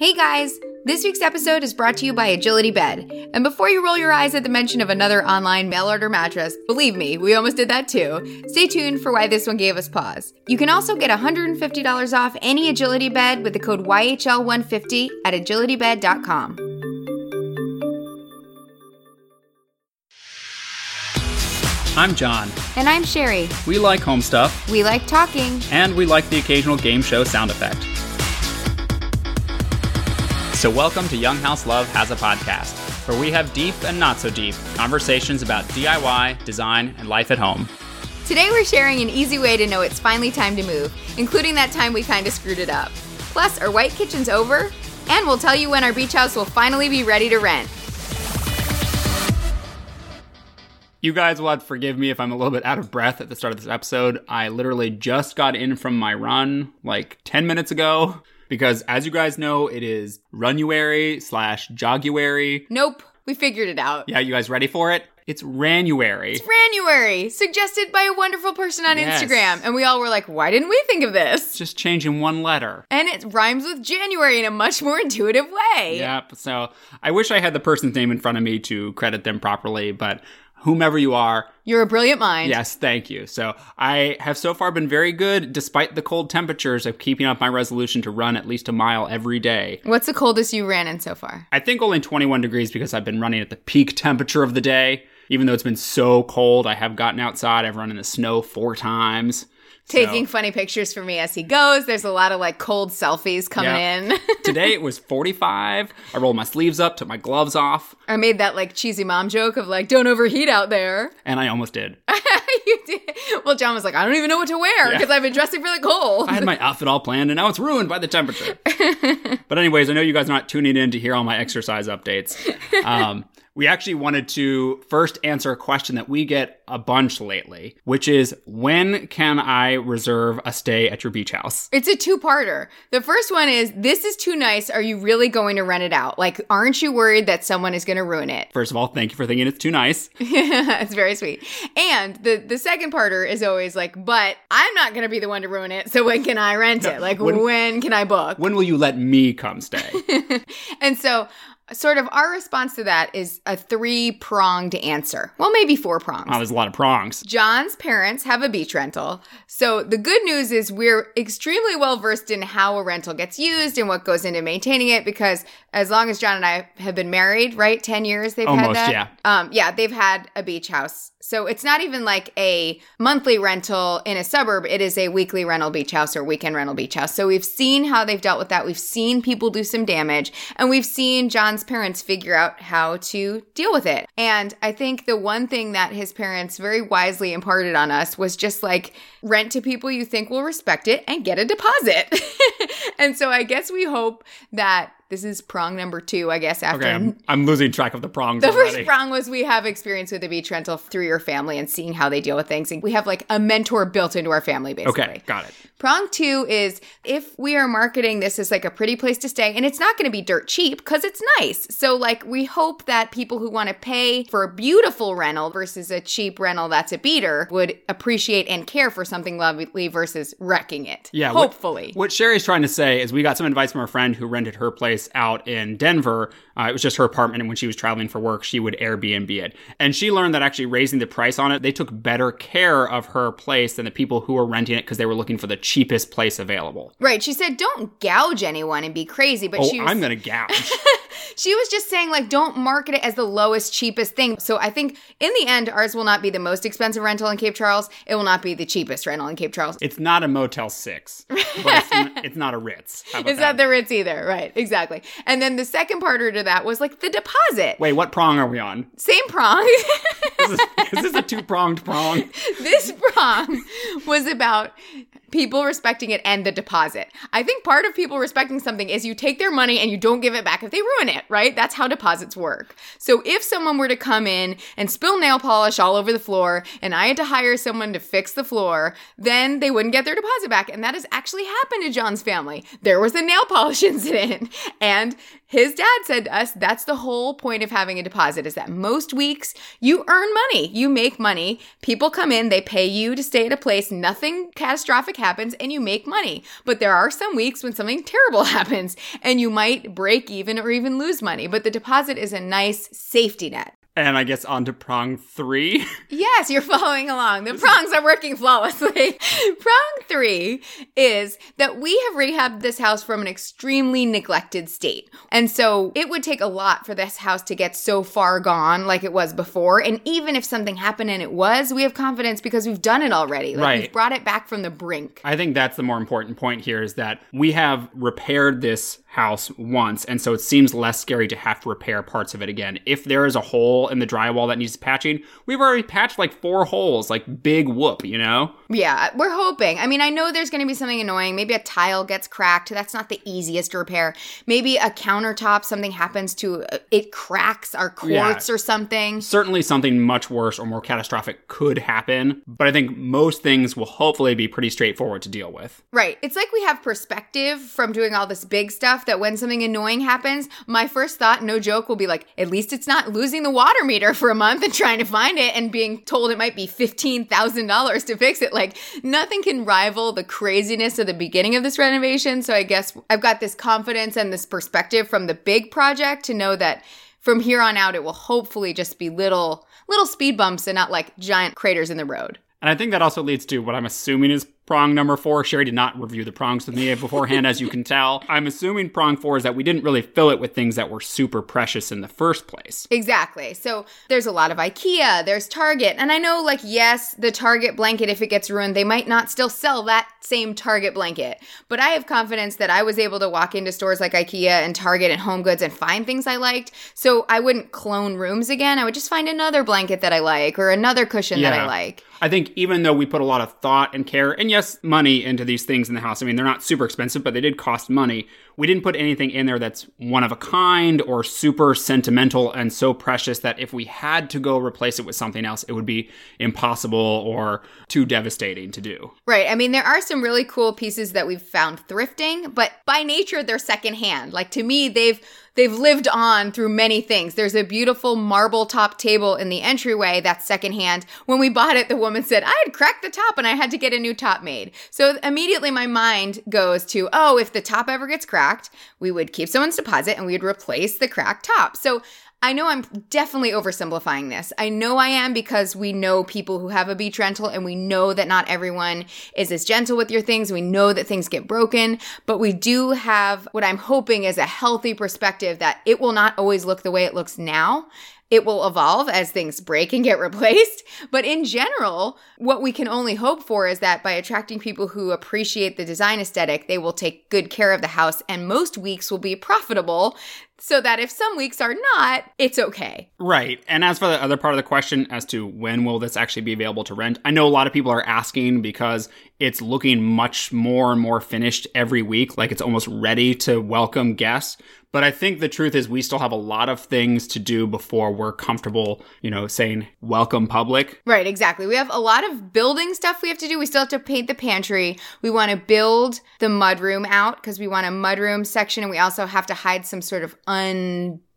Hey guys! This week's episode is brought to you by Agility Bed. And before you roll your eyes at the mention of another online mail order mattress, believe me, we almost did that too. Stay tuned for why this one gave us pause. You can also get $150 off any Agility Bed with the code YHL150 at agilitybed.com. I'm John. And I'm Sherry. We like home stuff, We like talking. and we like the occasional game show sound effect. So, welcome to Young House Love Has a Podcast, where we have deep and not so deep conversations about DIY, design, and life at home. Today we're sharing an easy way to know it's finally time to move, including that time we kind of screwed it up. Plus, our white kitchen's over, and we'll tell you when our beach house will finally be ready to rent. You guys will have to forgive me if I'm a little bit out of breath at the start of this episode. I literally just got in from my run like 10 minutes ago because, as you guys know, it is Runuary slash Joguary. Nope, we figured it out. Yeah, you guys ready for it? It's Ranuary. January, suggested by a wonderful person on Yes. Instagram. And we all were like, why didn't we think of this? Just changing one letter. And it rhymes with January in a much more intuitive way. Yep. So I wish I had the person's name in front of me to credit them properly, but whomever you are, You're a brilliant mind. yes, thank you. So I have so far been very good, despite the cold temperatures, of keeping up my resolution to run at least a mile every day. What's the coldest you ran in so far? I think only 21 degrees because I've been running at the peak temperature of the day. Even though it's been so cold, I have gotten outside. I've run in the snow four times. Taking So- funny pictures for me as he goes. There's a lot of like cold selfies coming Yep. in. Today it was 45. I rolled my sleeves up, took my gloves off, I made that like cheesy mom joke of like, don't overheat out there. and I almost did. you did. Well, John was like, I don't even know what to wear Yeah. because I've been dressing for the cold. I had my outfit all planned and now it's ruined by the temperature. but anyways, I know you guys are not tuning in to hear all my exercise updates. Um, we actually wanted to first answer a question that we get a bunch lately, which is when can I reserve a stay at your beach house? It's a two parter. The first one is this is too nice. Are you really going to rent it out? Like, aren't you worried that someone is going to ruin it? First of all, thank you for thinking it's too nice. it's very sweet. And the the second parter is always like, but I'm not going to be the one to ruin it. So when can I rent it? Like, when- when can I book? When will you let me come stay? And so, sort of our response to that is a three pronged answer. Well, maybe four prongs. Oh, there's a lot of prongs. John's parents have a beach rental. So the good news is we're extremely well versed in how a rental gets used and what goes into maintaining it because as long as John and I have been married, right? 10 years they've had Almost, that. yeah. Um, yeah, they've had a beach house. So it's not even like a monthly rental in a suburb. It is a weekly rental beach house or weekend rental beach house. So we've seen how they've dealt with that. We've seen people do some damage and we've seen John's parents figure out how to deal with it. And I think the one thing that his parents very wisely imparted on us was just like rent to people you think will respect it and get a deposit. and so I guess we hope that this is prong number two, I guess, after Okay, I'm, I'm losing track of the prongs the already. first prong was we have experience with the beach rental through your family and seeing how they deal with things. And we have like a mentor built into our family, basically. okay, got it. Prong two is if we are marketing this as like a pretty place to stay, and it's not going to be dirt cheap because it's nice. So, like, we hope that people who want to pay for a beautiful rental versus a cheap rental that's a beater would appreciate and care for something lovely versus wrecking it. Yeah, what- Hopefully. What, Sherry's trying to say is we got some advice from a friend who rented her place out in Denver. Uh, it was just her apartment, and when she was traveling for work, she would Airbnb it. And she learned that actually raising the price on it, they took better care of her place than the people who were renting it because they were looking for the cheapest place available. right. She said, don't gouge anyone and be crazy. But Oh, she was, I'm gonna gouge. She was just saying, like, don't market it as the lowest, cheapest thing. So I think in the end, ours will not be the most expensive rental in Cape Charles. It will not be the cheapest rental in Cape Charles. it's not a Motel Six, but it's, n- it's not a Ritz. It's not the Ritz either. Right. Exactly. And then the second parter to that was like the deposit. Wait, what prong are we on? Same prong. Is this, is this a two pronged prong? this prong was about people respecting it and the deposit. I think part of people respecting something is you take their money and you don't give it back if they ruin it, right? That's how deposits work. So if someone were to come in and spill nail polish all over the floor and I had to hire someone to fix the floor, then they wouldn't get their deposit back. And that has actually happened to John's family. There was a nail polish incident and his dad said to us that's the whole point of having a deposit is that most weeks you earn money you make money people come in they pay you to stay at a place nothing catastrophic happens and you make money. But there are some weeks when something terrible happens and you might break even or even lose money. But the deposit is a nice safety net. And I guess on to prong three. Yes, you're following along. The prongs are working flawlessly. Prong three is that we have rehabbed this house from an extremely neglected state. And so it would take a lot for this house to get so far gone like it was before. And even if something happened and it was, we have confidence because we've done it already. Like Right. we've brought it back from the brink. I think that's the more important point here is that we have repaired this house once, and so it seems less scary to have to repair parts of it again. If there is a hole in the drywall that needs patching, we've already patched like four holes, like big whoop, you know? Yeah, we're hoping. I mean, I know there's going to be something annoying. Maybe a tile gets cracked. That's not the easiest to repair. Maybe a countertop, something happens to uh, it, cracks our quartz or something. Certainly something much worse or more catastrophic could happen, but I think most things will hopefully be pretty straightforward to deal with. Right. It's like we have perspective from doing all this big stuff that when something annoying happens, my first thought, no joke, will be like, at least it's not losing the water meter for a month and trying to find it and being told it might be $15,000 to fix it. Like, nothing can rival the craziness of the beginning of this renovation. So I guess I've got this confidence and this perspective from the big project to know that from here on out, it will hopefully just be little, little speed bumps and not like giant craters in the road. And I think that also leads to what I'm assuming is prong number four. Sherry did not review the prongs with me beforehand, as you can tell. I'm assuming prong four is that we didn't really fill it with things that were super precious in the first place. Exactly. So there's a lot of IKEA, there's Target. And I know, like, yes, the Target blanket, if it gets ruined, they might not still sell that same Target blanket. But I have confidence that I was able to walk into stores like IKEA and Target and Home Goods and find things I liked. So I wouldn't clone rooms again. I would just find another blanket that I like or another cushion that I like. I think even though we put a lot of thought and care, and yes, money into these things in the house, I mean, they're not super expensive, but they did cost money. We didn't put anything in there that's one of a kind or super sentimental and so precious that if we had to go replace it with something else, it would be impossible or too devastating to do. Right. I mean, there are some really cool pieces that we've found thrifting, but by nature they're secondhand. Like to me, they've they've lived on through many things. There's a beautiful marble top table in the entryway that's secondhand. When we bought it, the woman said, I had cracked the top and I had to get a new top made. So immediately my mind goes to, oh, if the top ever gets cracked, we would keep someone's deposit and we would replace the cracked top. So I know I'm definitely oversimplifying this. I know I am because we know people who have a beach rental and we know that not everyone is as gentle with your things. We know that things get broken, but we do have what I'm hoping is a healthy perspective that it will not always look the way it looks now. It will evolve as things break and get replaced. But in general, what we can only hope for is that by attracting people who appreciate the design aesthetic, they will take good care of the house and most weeks will be profitable so that if some weeks are not, it's okay. Right. And as for the other part of the question as to when will this actually be available to rent, I know a lot of people are asking because it's looking much more and more finished every week, like it's almost ready to welcome guests. But I think the truth is we still have a lot of things to do before we're comfortable, you know, saying welcome public. Right, exactly. We have a lot of building stuff we have to do. We still have to paint the pantry. We want to build the mudroom out because we want a mudroom section and we also have to hide some sort of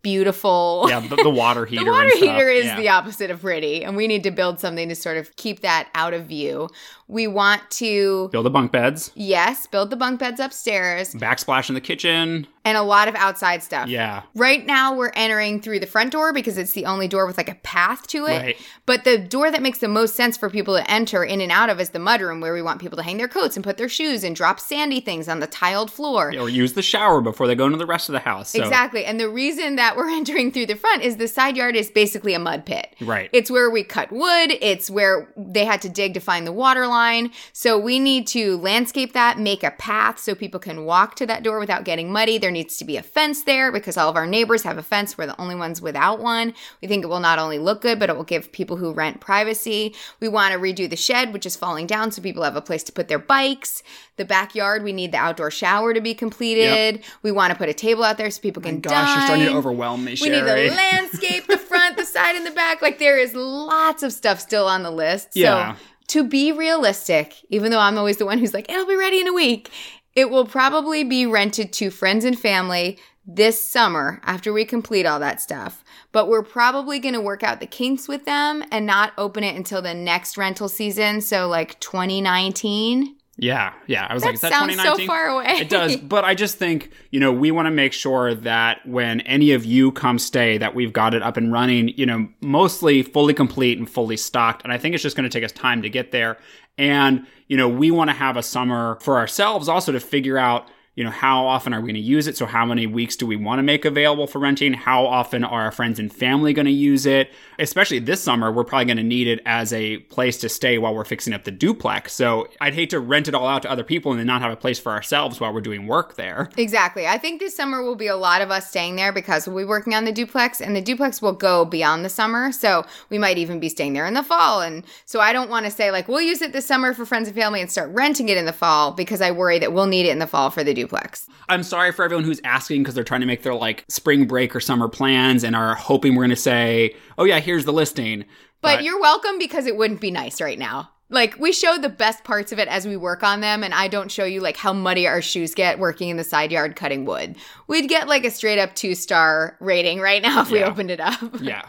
unbeautiful Yeah, the, the water heater. The water heater is Yeah. the opposite of pretty, and we need to build something to sort of keep that out of view. We want to, build the bunk beds, yes, build the bunk beds upstairs backsplash in the kitchen. And a lot of outside stuff. Yeah. Right now, we're entering through the front door because it's the only door with like a path to it. Right. But the door that makes the most sense for people to enter in and out of is the mudroom, where we want people to hang their coats and put their shoes and drop sandy things on the tiled floor. Or use the shower before they go into the rest of the house. So, Exactly. And the reason that we're entering through the front is the side yard is basically a mud pit. Right. It's where we cut wood, it's where they had to dig to find the water line. So we need to landscape that, make a path so people can walk to that door without getting muddy. There needs to be a fence there because all of our neighbors have a fence. We're the only ones without one. We think it will not only look good, but it will give people who rent privacy. We want to redo the shed, which is falling down so people have a place to put their bikes. The backyard, we need the outdoor shower to be completed. We want to put a table out there so people can Gosh, you're starting to overwhelm me, We need the landscape, the front, the side, and the back. Like there is lots of stuff still on the list. Yeah. So to be realistic, even though I'm always the one who's like, it'll be ready in a week, it will probably be rented to friends and family this summer after we complete all that stuff. But we're probably going to work out the kinks with them and not open it until the next rental season. So like 2019. Yeah, yeah. I was like, is that sounds 2019? so far away. It does, but I just think you know we want to make sure that when any of you come stay, that we've got it up and running. You know, mostly fully complete and fully stocked. And I think it's just going to take us time to get there. And you know, we want to have a summer for ourselves also to figure out you know, how often are we going to use it? So how many weeks do we want to make available for renting? How often are our friends and family going to use it? Especially this summer, we're probably going to need it as a place to stay while we're fixing up the duplex. So I'd hate to rent it all out to other people and then not have a place for ourselves while we're doing work there. Exactly. I think this summer will be a lot of us staying there because we'll be working on the duplex and the duplex will go beyond the summer. So we might even be staying there in the fall. And so I don't want to say like, we'll use it this summer for friends and family and start renting it in the fall because I worry that we'll need it in the fall for the duplex. I'm sorry for everyone who's asking because they're trying to make their like spring break or summer plans and are hoping we're going to say, oh yeah, here's the listing. But, you're welcome because it wouldn't be nice right now. Like we show the best parts of it as we work on them, and I don't show you like how muddy our shoes get working in the side yard cutting wood. We'd get like a straight up two star rating right now if we opened it up. yeah.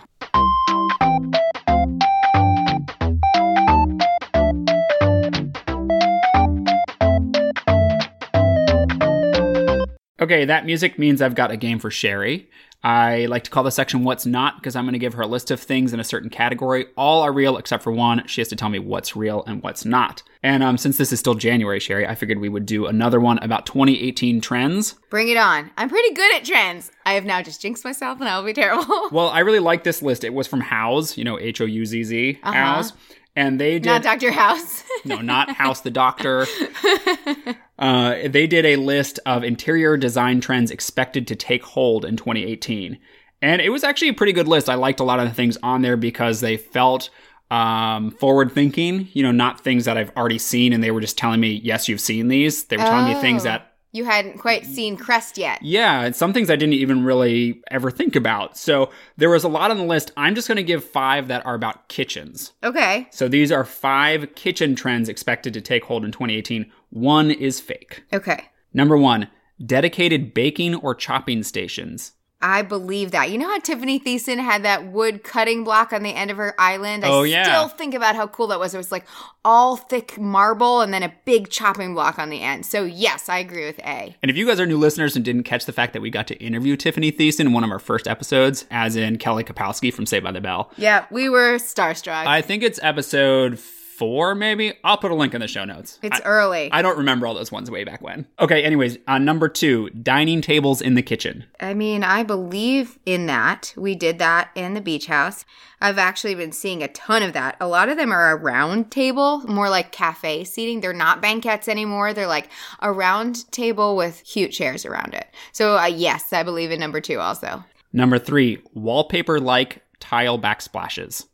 Okay, that music means I've got a game for Sherry. I like to call this section What's Not because I'm going to give her a list of things in a certain category. All are real except for one. She has to tell me what's real and what's not. And um, since this is still January, Sherry, I figured we would do another one about 2018 trends. Bring it on. I'm pretty good at trends. I have now just jinxed myself and I will be terrible. Well, I really like this list. It was from Houzz, you know, H O U Z Z, Uh-huh. Houzz. And they did Not Dr. House. no, not House the Doctor. Uh, they did a list of interior design trends expected to take hold in 2018. And it was actually a pretty good list. I liked a lot of the things on there because they felt um, forward thinking, you know, not things that I've already seen and they were just telling me, yes, you've seen these. They were telling me things Oh. that you hadn't quite seen Crest yet. yeah, and some things I didn't even really ever think about. So there was a lot on the list. I'm just going to give five that are about kitchens. Okay. So these are five kitchen trends expected to take hold in 2018. One is fake. Okay. Number one, dedicated baking or chopping stations. I believe that. You know how Tiffany Thiessen had that wood cutting block on the end of her island? I Oh, yeah. still think about how cool that was. It was like all thick marble and then a big chopping block on the end. So, yes, I agree with A. And if you guys are new listeners and didn't catch the fact that we got to interview Tiffany Thiessen in one of our first episodes, as in Kelly Kapowski from Saved by the Bell, Yeah, we were starstruck. I think it's episode four, maybe. I'll put a link in the show notes. it's I- early. I don't remember all those ones way back when. Okay, anyways, uh, number two, dining tables in the kitchen. I mean, I believe in that. We did that in the beach house. I've actually been seeing a ton of that. A lot of them are a round table, more like cafe seating. They're not banquettes anymore. They're like a round table with cute chairs around it. So, uh, yes, I believe in number two also. Number three, wallpaper like tile backsplashes.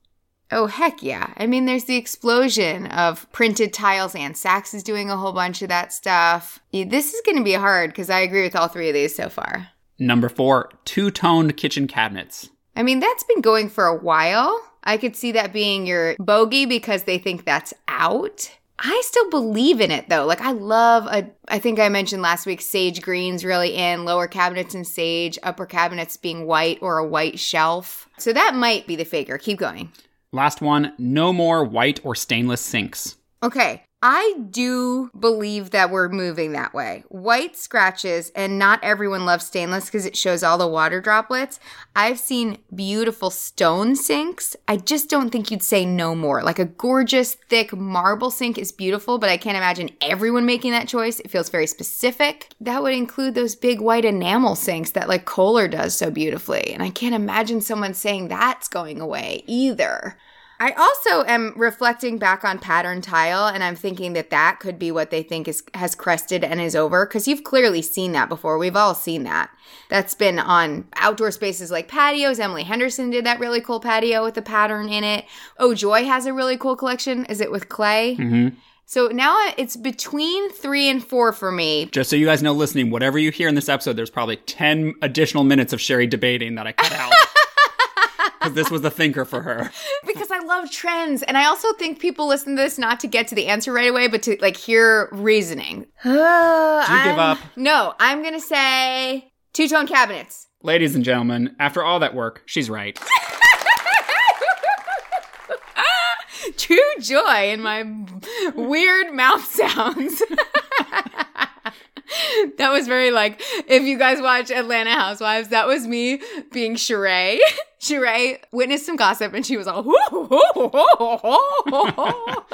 Oh, heck yeah. I mean, there's the explosion of printed tiles. and Saks is doing a whole bunch of that stuff. This is going to be hard because I agree with all three of these so far. Number four, two toned kitchen cabinets. I mean, that's been going for a while. I could see that being your bogey because they think that's out. I still believe in it though. Like I love a I think I mentioned last week sage greens really in, lower cabinets in sage, upper cabinets being white or a white shelf. So that might be the faker. Keep going. Last one, no more white or stainless sinks. Okay. I do believe that we're moving that way. White scratches, and not everyone loves stainless because it shows all the water droplets. I've seen beautiful stone sinks. I just don't think you'd say no more. Like a gorgeous, thick marble sink is beautiful, but I can't imagine everyone making that choice. It feels very specific. That would include those big white enamel sinks that like Kohler does so beautifully. And I can't imagine someone saying that's going away either. I also am reflecting back on pattern tile and I'm thinking that that could be what they think is has crested and is over cuz you've clearly seen that before. We've all seen that. That's been on outdoor spaces like patios. Emily Henderson did that really cool patio with the pattern in it. Oh Joy has a really cool collection. Is it with clay? hmm So now it's between 3 and 4 for me. Just so you guys know, listening, whatever you hear in this episode, there's probably 10 additional minutes of Sherry debating that I cut out. Because this was the thinker for her. because I love trends. And I also think people listen to this not to get to the answer right away, but to like hear reasoning. Do you you give up? No, I'm going to say two tone cabinets. Ladies and gentlemen, after all that work, she's right. true joy in my weird mouth sounds. that was very like if you guys watch Atlanta Housewives, that was me being Sheree. Sheree witnessed some gossip and she was all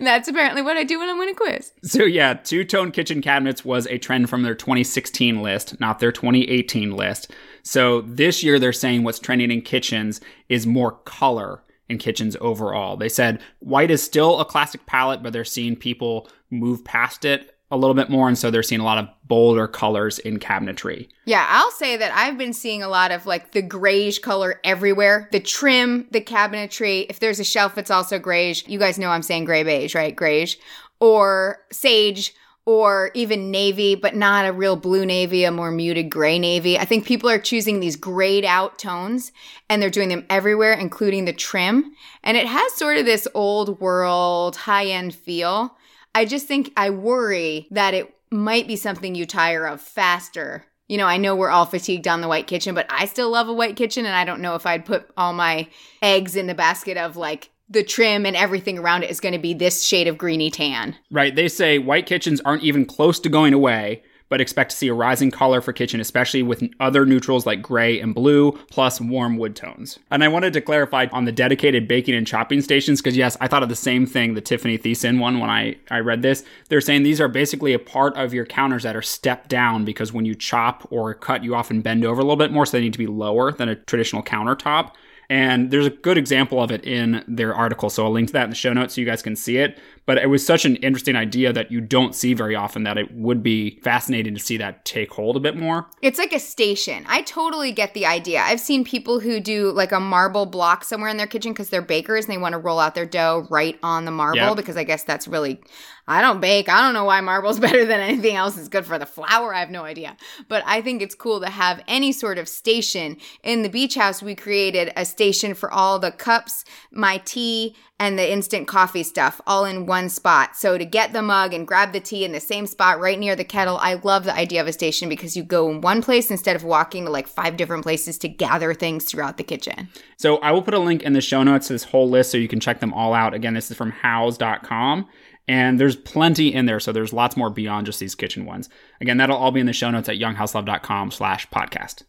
That's apparently what I do when I win a quiz. So yeah, two-tone kitchen cabinets was a trend from their 2016 list, not their 2018 list. So this year they're saying what's trending in kitchens is more color in kitchens overall. They said white is still a classic palette, but they're seeing people move past it a little bit more and so they're seeing a lot of bolder colors in cabinetry. Yeah, I'll say that I've been seeing a lot of like the grayish color everywhere. The trim, the cabinetry, if there's a shelf it's also grayish. You guys know I'm saying gray beige, right? Grayish or sage or even navy, but not a real blue navy, a more muted gray navy. I think people are choosing these grayed out tones and they're doing them everywhere, including the trim. And it has sort of this old world, high end feel. I just think I worry that it might be something you tire of faster. You know, I know we're all fatigued on the white kitchen, but I still love a white kitchen. And I don't know if I'd put all my eggs in the basket of like the trim and everything around it is going to be this shade of greeny tan. Right. They say white kitchens aren't even close to going away but expect to see a rising color for kitchen, especially with other neutrals like gray and blue, plus warm wood tones. And I wanted to clarify on the dedicated baking and chopping stations, because yes, I thought of the same thing, the Tiffany Thiessen one, when I, I read this. They're saying these are basically a part of your counters that are stepped down because when you chop or cut, you often bend over a little bit more, so they need to be lower than a traditional countertop. And there's a good example of it in their article. So I'll link to that in the show notes so you guys can see it. But it was such an interesting idea that you don't see very often that it would be fascinating to see that take hold a bit more. It's like a station. I totally get the idea. I've seen people who do like a marble block somewhere in their kitchen because they're bakers and they want to roll out their dough right on the marble yep. because I guess that's really I don't bake. I don't know why marble's better than anything else. It's good for the flour. I have no idea. But I think it's cool to have any sort of station. In the beach house, we created a station for all the cups, my tea, and the instant coffee stuff all in one spot. So to get the mug and grab the tea in the same spot right near the kettle, I love the idea of a station because you go in one place instead of walking to like five different places to gather things throughout the kitchen. So I will put a link in the show notes to this whole list so you can check them all out. Again, this is from houzz.com. And there's plenty in there, so there's lots more beyond just these kitchen ones. Again, that'll all be in the show notes at younghouselove.com slash podcast.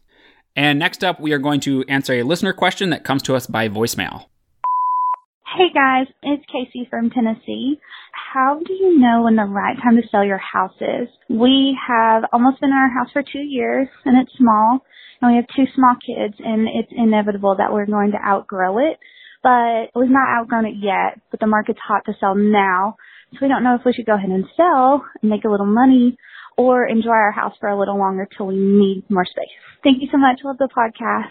And next up, we are going to answer a listener question that comes to us by voicemail. Hey guys, it's Casey from Tennessee. How do you know when the right time to sell your house is? We have almost been in our house for two years and it's small and we have two small kids and it's inevitable that we're going to outgrow it. But we've not outgrown it yet, but the market's hot to sell now. So we don't know if we should go ahead and sell and make a little money or enjoy our house for a little longer till we need more space. Thank you so much. Love the podcast.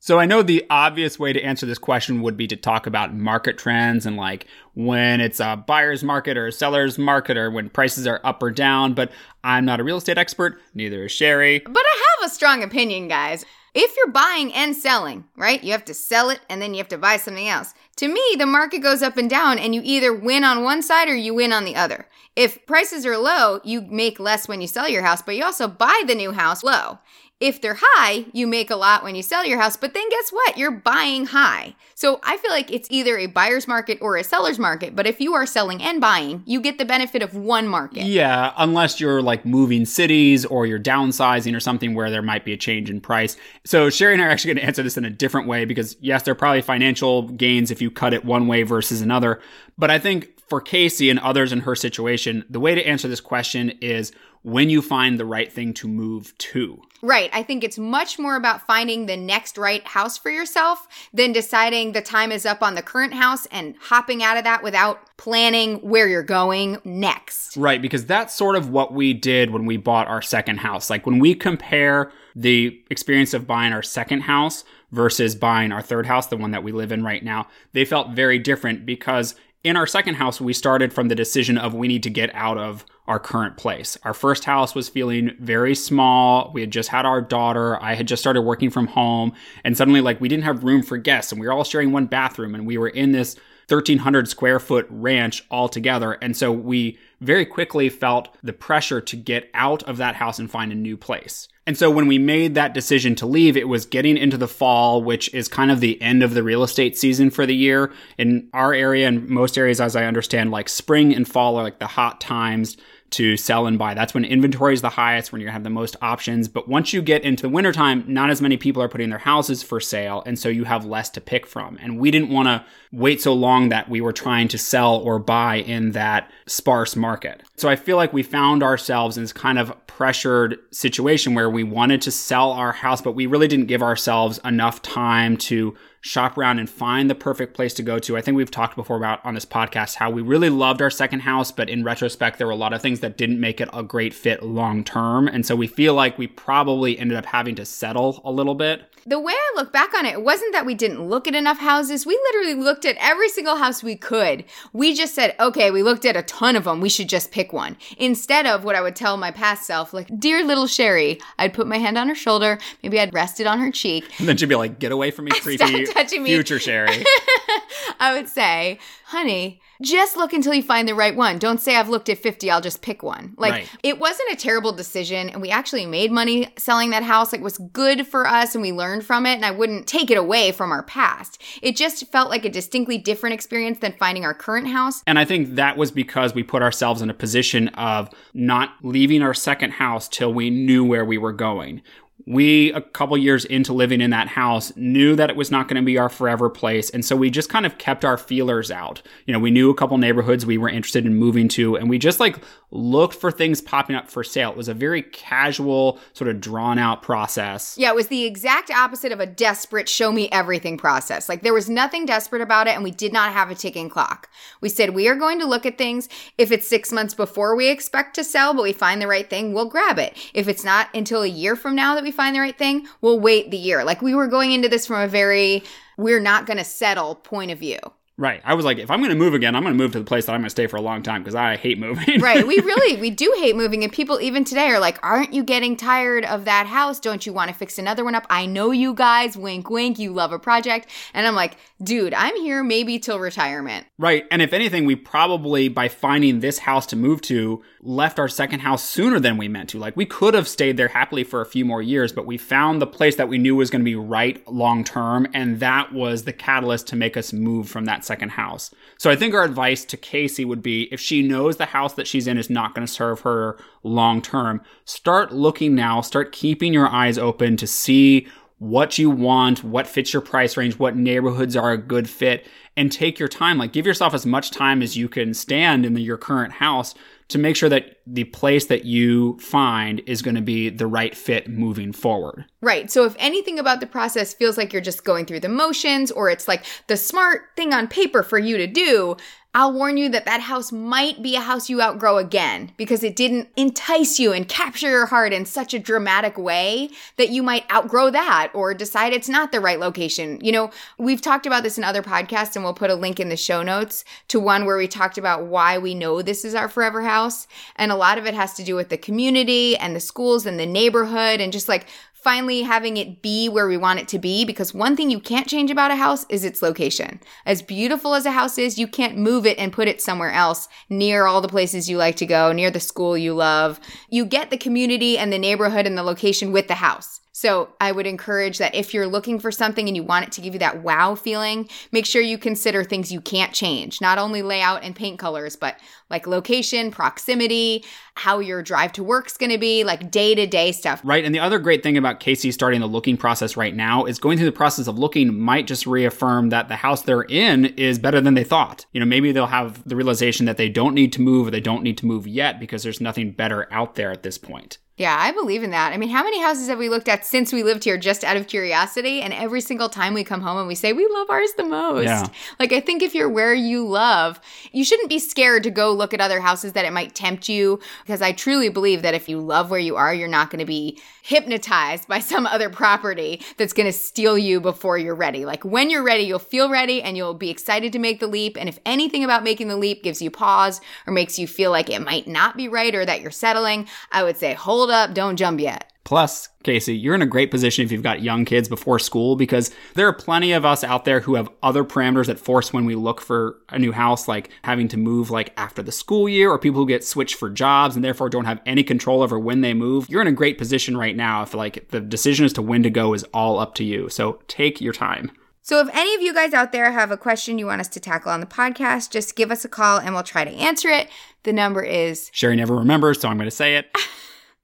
So I know the obvious way to answer this question would be to talk about market trends and like when it's a buyer's market or a seller's market or when prices are up or down, but I'm not a real estate expert, neither is Sherry. But I have a strong opinion, guys. If you're buying and selling, right? You have to sell it and then you have to buy something else. To me, the market goes up and down and you either win on one side or you win on the other. If prices are low, you make less when you sell your house, but you also buy the new house low. If they're high, you make a lot when you sell your house, but then guess what? You're buying high. So I feel like it's either a buyer's market or a seller's market, but if you are selling and buying, you get the benefit of one market. Yeah, unless you're like moving cities or you're downsizing or something where there might be a change in price. So Sherry and I are actually going to answer this in a different way because yes, there are probably financial gains if you cut it one way versus another. But I think for Casey and others in her situation, the way to answer this question is when you find the right thing to move to. Right. I think it's much more about finding the next right house for yourself than deciding the time is up on the current house and hopping out of that without planning where you're going next. Right. Because that's sort of what we did when we bought our second house. Like when we compare the experience of buying our second house versus buying our third house, the one that we live in right now, they felt very different because in our second house, we started from the decision of we need to get out of our current place. Our first house was feeling very small. We had just had our daughter. I had just started working from home. And suddenly, like, we didn't have room for guests and we were all sharing one bathroom and we were in this 1300 square foot ranch all together. And so we very quickly felt the pressure to get out of that house and find a new place. And so when we made that decision to leave, it was getting into the fall, which is kind of the end of the real estate season for the year. In our area and most areas, as I understand, like spring and fall are like the hot times to sell and buy. That's when inventory is the highest, when you have the most options. But once you get into the wintertime, not as many people are putting their houses for sale. And so you have less to pick from. And we didn't want to wait so long that we were trying to sell or buy in that sparse market. So I feel like we found ourselves in this kind of pressured situation where we wanted to sell our house, but we really didn't give ourselves enough time to shop around and find the perfect place to go to. I think we've talked before about on this podcast how we really loved our second house, but in retrospect, there were a lot of things that didn't make it a great fit long term. And so we feel like we probably ended up having to settle a little bit. The way I look back on it, it wasn't that we didn't look at enough houses. We literally looked at every single house we could. We just said, okay, we looked at a ton of them. We should just pick one. Instead of what I would tell my past self, like, dear little Sherry, I'd put my hand on her shoulder. Maybe I'd rest it on her cheek. And then she'd be like, get away from me, creepy touching me. future Sherry. I would say, honey, just look until you find the right one. Don't say I've looked at 50, I'll just pick one. Like Right. it wasn't a terrible decision and we actually made money selling that house. Like it was good for us and we learned from it and I wouldn't take it away from our past. It just felt like a distinctly different experience than finding our current house. And I think that was because we put ourselves in a position of not leaving our second house till we knew where we were going. We, a couple years into living in that house, knew that it was not going to be our forever place. And so we just kind of kept our feelers out. You know, we knew a couple neighborhoods we were interested in moving to, and we just like looked for things popping up for sale. It was a very casual, sort of drawn out process. Yeah, it was the exact opposite of a desperate show me everything process. Like there was nothing desperate about it and we did not have a ticking clock. We said we are going to look at things. If it's 6 months before we expect to sell but we find the right thing, we'll grab it. If it's not until a year from now that we find the right thing, we'll wait the year. Like we were going into this from a very we're not going to settle point of view. Right. I was like, if I'm going to move again, I'm going to move to the place that I'm going to stay for a long time because I hate moving. right. We really we do hate moving and people even today are like, "Aren't you getting tired of that house? Don't you want to fix another one up? I know you guys, wink wink, you love a project." And I'm like, "Dude, I'm here maybe till retirement." Right. And if anything, we probably, by finding this house to move to, left our second house sooner than we meant to. Like, we could have stayed there happily for a few more years, but we found the place that we knew was going to be right long term. And that was the catalyst to make us move from that second house. So I think our advice to Casey would be if she knows the house that she's in is not going to serve her long term, start looking now, start keeping your eyes open to see what you want, what fits your price range, what neighborhoods are a good fit, and take your time. Like give yourself as much time as you can stand in the, your current house to make sure that the place that you find is going to be the right fit moving forward. Right. So if anything about the process feels like you're just going through the motions or it's like the smart thing on paper for you to do, I'll warn you that that house might be a house you outgrow again because it didn't entice you and capture your heart in such a dramatic way that you might outgrow that or decide it's not the right location. You know, we've talked about this in other podcasts and we'll put a link in the show notes to one where we talked about why we know this is our forever house. And a lot of it has to do with the community and the schools and the neighborhood and just like finally having it be where we want it to be because one thing you can't change about a house is its location. As beautiful as a house is, you can't move it and put it somewhere else near all the places you like to go, near the school you love. You get the community and the neighborhood and the location with the house. So I would encourage that if you're looking for something and you want it to give you that wow feeling, make sure you consider things you can't change. Not only layout and paint colors, but like location, proximity, how your drive to work's going to be, like day to day stuff. Right. And the other great thing about Casey starting the looking process right now is going through the process of looking might just reaffirm that the house they're in is better than they thought. You know, maybe they'll have the realization that they don't need to move or they don't need to move yet because there's nothing better out there at this point. Yeah, I believe in that. I mean, how many houses have we looked at since we lived here just out of curiosity? And every single time we come home and we say, we love ours the most. Yeah. Like, I think if you're where you love, you shouldn't be scared to go look at other houses that it might tempt you. Because I truly believe that if you love where you are, you're not going to be hypnotized by some other property that's going to steal you before you're ready. Like, when you're ready, you'll feel ready and you'll be excited to make the leap. And if anything about making the leap gives you pause or makes you feel like it might not be right or that you're settling, I would say, hold up, don't jump yet. Plus, Casey, you're in a great position if you've got young kids before school because there are plenty of us out there who have other parameters that force when we look for a new house, like having to move like after the school year or people who get switched for jobs and therefore don't have any control over when they move. You're in a great position right now if like the decision as to when to go is all up to you. So take your time. So, if any of you guys out there have a question you want us to tackle on the podcast, just give us a call and we'll try to answer it. The number is Sherry never remembers, so I'm going to say it.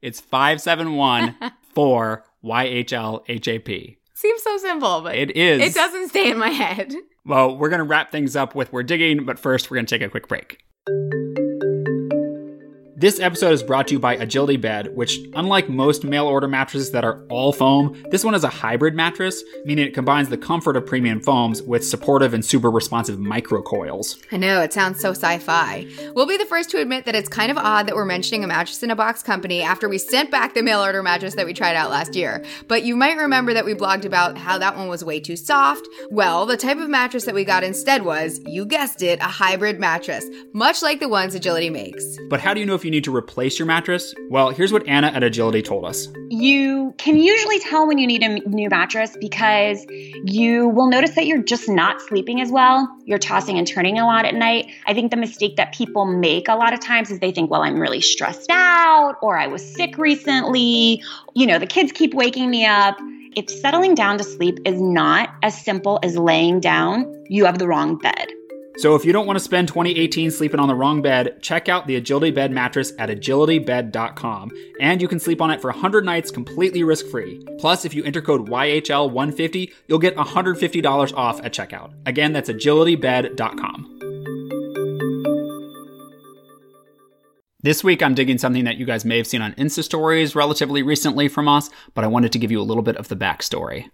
It's 571 4 YHLHAP. Seems so simple, but It is. it doesn't stay in my head. Well, we're going to wrap things up with We're Digging, but first we're going to take a quick break. This episode is brought to you by Agility Bed, which, unlike most mail order mattresses that are all foam, this one is a hybrid mattress, meaning it combines the comfort of premium foams with supportive and super responsive micro coils. I know, it sounds so sci fi. We'll be the first to admit that it's kind of odd that we're mentioning a mattress in a box company after we sent back the mail order mattress that we tried out last year. But you might remember that we blogged about how that one was way too soft. Well, the type of mattress that we got instead was, you guessed it, a hybrid mattress, much like the ones Agility makes. But how do you know if you need to replace your mattress? Well, here's what Anna at Agility told us. You can usually tell when you need a new mattress because you will notice that you're just not sleeping as well. You're tossing and turning a lot at night. I think the mistake that people make a lot of times is they think, well, I'm really stressed out or I was sick recently. You know, the kids keep waking me up. If settling down to sleep is not as simple as laying down, you have the wrong bed. So if you don't want to spend 2018 sleeping on the wrong bed, check out the Agility Bed mattress at agilitybed.com. And you can sleep on it for 100 nights completely risk free. Plus, if you enter code YHL150, you'll get $150 off at checkout. Again, that's agilitybed.com. This week, I'm digging something that you guys may have seen on Insta stories relatively recently from us, but I wanted to give you a little bit of the backstory.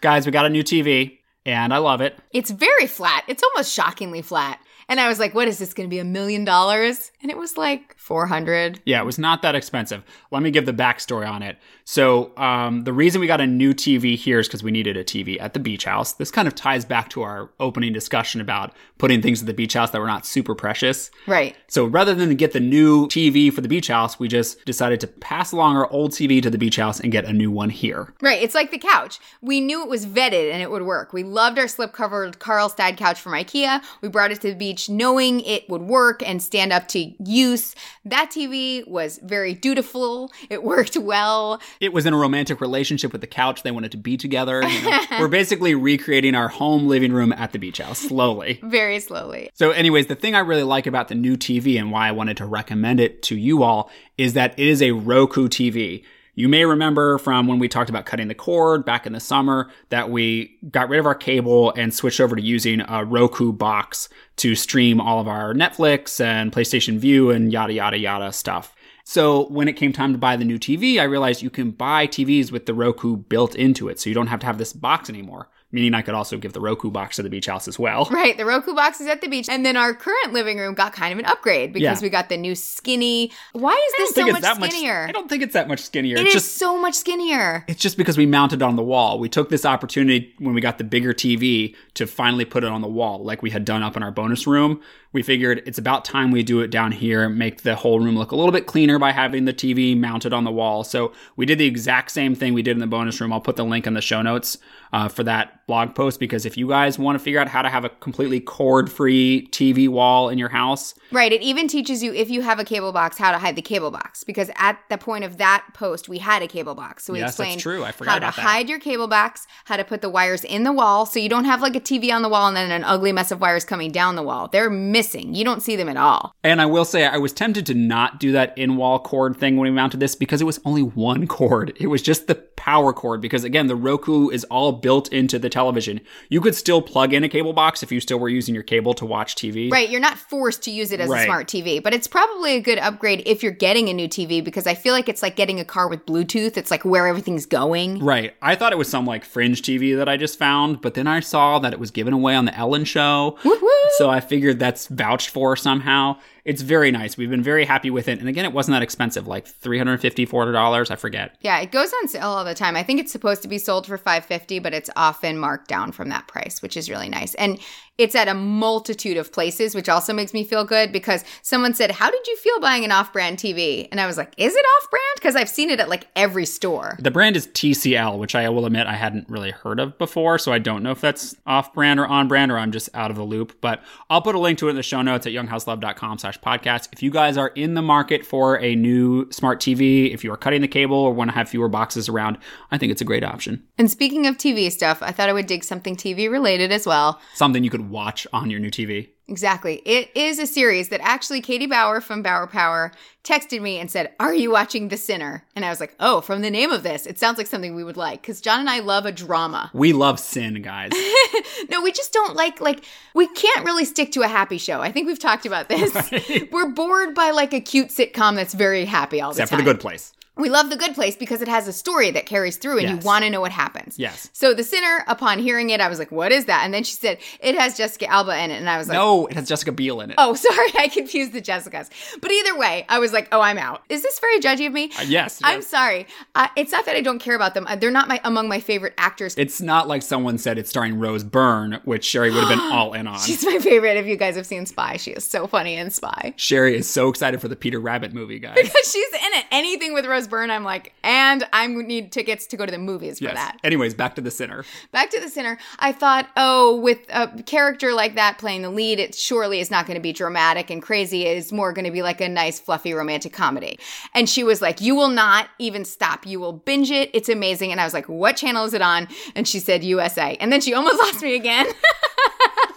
Guys, we got a new TV, and I love it. It's very flat. It's almost shockingly flat. And I was like, what is this going to be a million dollars? And it was like 400. Yeah, it was not that expensive. Let me give the backstory on it. So, um, the reason we got a new TV here is because we needed a TV at the beach house. This kind of ties back to our opening discussion about putting things at the beach house that were not super precious. Right. So, rather than get the new TV for the beach house, we just decided to pass along our old TV to the beach house and get a new one here. Right. It's like the couch. We knew it was vetted and it would work. We loved our slip covered Karlstad couch from IKEA. We brought it to the beach knowing it would work and stand up to use. That TV was very dutiful. It worked well. It was in a romantic relationship with the couch. They wanted to be together. You know? We're basically recreating our home living room at the beach house slowly. Very slowly. So, anyways, the thing I really like about the new TV and why I wanted to recommend it to you all is that it is a Roku TV. You may remember from when we talked about cutting the cord back in the summer that we got rid of our cable and switched over to using a Roku box to stream all of our Netflix and PlayStation Vue and yada, yada, yada stuff. So when it came time to buy the new TV, I realized you can buy TVs with the Roku built into it. So you don't have to have this box anymore. Meaning I could also give the Roku box to the beach house as well. Right. The Roku box is at the beach. And then our current living room got kind of an upgrade because Yeah. we got the new skinny. Why is this so much that skinnier? much. I don't think it's that much skinnier. It it's is just so much skinnier. It's just because we mounted it on the wall. We took this opportunity when we got the bigger TV to finally put it on the wall, like we had done up in our bonus room. We figured it's about time we do it down here, make the whole room look a little bit cleaner by having the TV mounted on the wall. So we did the exact same thing we did in the bonus room. I'll put the link in the show notes uh, for that blog post because if you guys want to figure out how to have a completely cord free TV wall in your house, Right. It even teaches you if you have a cable box how to hide the cable box because at the point of that post we had a cable box. So we Yes, explained true. I forgot how to that. hide your cable box, how to put the wires in the wall so you don't have like a TV on the wall and then an ugly mess of wires coming down the wall. They're missing. You don't see them at all. And I will say, I was tempted to not do that in wall cord thing when we mounted this because it was only one cord. It was just the power cord because, again, the Roku is all built into the television. Television, you could still plug in a cable box if you still were using your cable to watch TV. Right, you're not forced to use it as Right. a smart TV, but it's probably a good upgrade if you're getting a new TV because I feel like it's like getting a car with Bluetooth. It's like where everything's going. Right. I thought it was some like fringe TV that I just found, but then I saw that it was given away on the Ellen show. Woo-hoo. So I figured that's vouched for somehow. It's very nice. We've been very happy with it. And again, it wasn't that expensive, like $350, $400, I forget. Yeah, it goes on sale all the time. I think it's supposed to be sold for 550, but it's often marked down from that price, which is really nice. And it's at a multitude of places, which also makes me feel good because someone said, How did you feel buying an off brand TV? And I was like, Is it off brand? Because I've seen it at like every store. The brand is TCL, which I will admit I hadn't really heard of before, so I don't know if that's off brand or on brand or I'm just out of the loop. But I'll put a link to it in the show notes at younghouselove.com slash podcast. If you guys are in the market for a new smart TV, if you are cutting the cable or want to have fewer boxes around, I think it's a great option. And speaking of TV stuff, I thought I would dig something TV related as well. Something you could watch on your new TV. Exactly. It is a series that actually Katie Bower from Bower Power texted me and said, Are you watching The Sinner? And I was like, Oh, from the name of this, it sounds like something we would like. Because John and I love a drama. We love sin, guys. no, we just don't like, like, we can't really stick to a happy show. I think we've talked about this. Right. We're bored by like a cute sitcom that's very happy all the Except time. for the good place. We love The Good Place because it has a story that carries through and Yes. you want to know what happens. Yes. So The Sinner, upon hearing it, I was like, what is that? And then she said, it has Jessica Alba in it. And I was like, No, it has Jessica Biel in it. Oh, sorry, I confused the Jessicas. But either way, I was like, oh, I'm out. Is this very judgy of me? Uh, yes, I'm sorry. Uh, it's not that I don't care about them. Uh, They're not my among my favorite actors. It's not like someone said it's starring Rose Byrne, which Sherry would have been all in on. She's my favorite. If you guys have seen Spy, she is so funny in Spy. Sherry is so excited for the Peter Rabbit movie, guys. Because she's in it. Anything with Rose Byrne, I'm like, and I need tickets to go to the movies for yes. that. Anyways, back to the Sinner. Back to the Sinner. I thought, oh, with a character like that playing the lead, it surely is not going to be dramatic and crazy. It's more going to be like a nice, fluffy romantic comedy. And she was like, you will not even stop. You will binge it. It's amazing. And I was like, what channel is it on? And she said USA. And then she almost lost me again.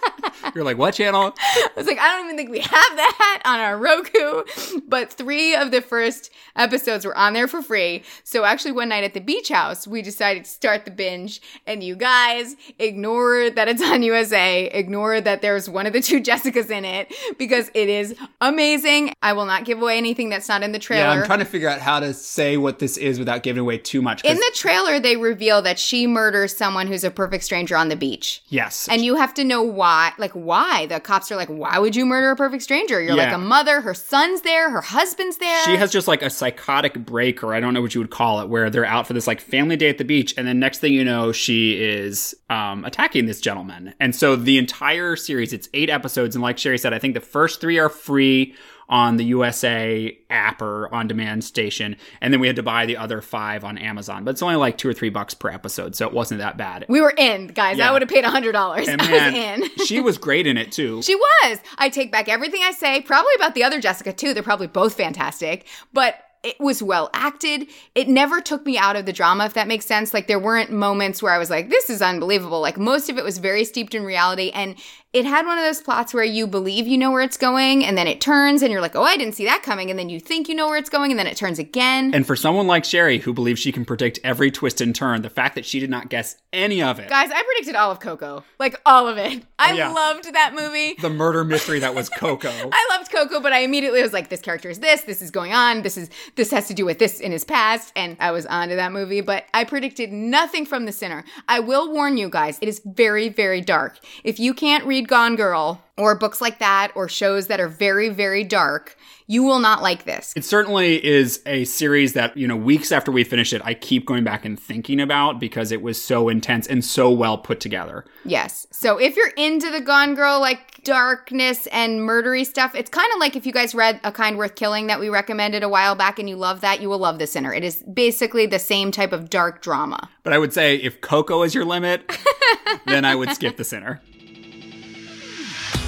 You're like, what channel? I was like, I don't even think we have that on our Roku. But three of the first episodes were on there for free. So actually, one night at the beach house, we decided to start the binge. And you guys ignore that it's on USA, ignore that there's one of the two Jessicas in it because it is amazing. I will not give away anything that's not in the trailer. Yeah, I'm trying to figure out how to say what this is without giving away too much. in the trailer, they reveal that she murders someone who's a perfect stranger on the beach. yes. And you have to know why. Like, why? The cops are like, why would you murder a perfect stranger? You're like a mother, her son's there, her husband's there. she has just like a psychotic break, or I don't know what you would call it, where they're out for this like family day at the beach, and then next thing you know, she is um, attacking this gentleman. And so the entire series, it's eight episodes, and like Sherry said, I think the first three are free on the USA app or on demand station, and then we had to buy the other five on Amazon. But it's only like two or three bucks per episode, so it wasn't that bad. we were in, guys. Yeah. I would have paid $100. And I man, was in. she was great in it too. She was. I take back everything I say, probably about the other Jessica too. They're probably both fantastic, but it was well acted. It never took me out of the drama, if that makes sense. Like there weren't moments where I was like, this is unbelievable. Like most of it was very steeped in reality. And it had one of those plots where you believe you know where it's going and then it turns and you're like, oh, I didn't see that coming. And then you think you know where it's going and then it turns again. and for someone like Sherry, who believes she can predict every twist and turn, the fact that she did not guess any of it, Guys, I predicted all of Coco. Like all of it. I Oh, yeah. loved that movie. the murder mystery that was Coco. I loved Coco, but I immediately was like, this character is this, this is going on, this is this has to do with this in his past, and I was onto that movie, but I predicted nothing from The Sinner. I will warn you guys, it is very, very dark. If you can't read Gone Girl or books like that or shows that are very, very dark, you will not like this. It certainly is a series that, you know, weeks after we finish it, I keep going back and thinking about because it was so intense and so well put together. Yes. So if you're into the Gone Girl, like darkness and murdery stuff, it's kind of like if you guys read A Kind Worth Killing that we recommended a while back and you love that, you will love The Sinner. It is basically the same type of dark drama. But I would say if Coco is your limit, then I would skip the sinner.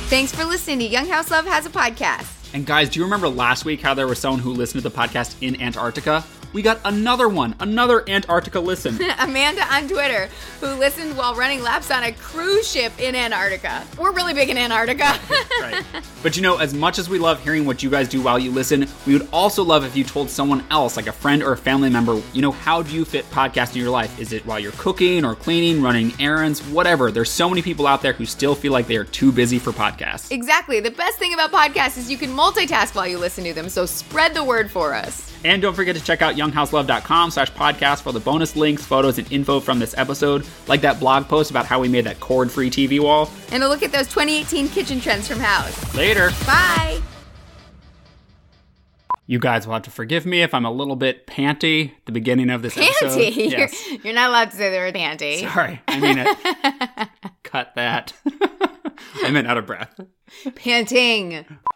Thanks for listening to Young House Love Has a Podcast. And guys, do you remember last week how there was someone who listened to the podcast in Antarctica? We got another one, another Antarctica listen. Amanda on Twitter, who listened while running laps on a cruise ship in Antarctica. We're really big in Antarctica. right. But you know, as much as we love hearing what you guys do while you listen, we would also love if you told someone else, like a friend or a family member, you know, how do you fit podcast in your life? Is it while you're cooking or cleaning, running errands, whatever? There's so many people out there who still feel like they are too busy for podcasts. exactly. The best thing about podcasts is you can multitask while you listen to them, so spread the word for us. And don't forget to check out younghouselove.com slash podcast for the bonus links, photos, and info from this episode, like that blog post about how we made that cord-free TV wall. And a look at those 2018 kitchen trends from Houzz. Later. Bye. You guys will have to forgive me if I'm a little bit panty at the beginning of this episode. Panty. Yes. You're, you're not allowed to say the word panty. Sorry, I mean it. Cut that. I meant out of breath. Panting.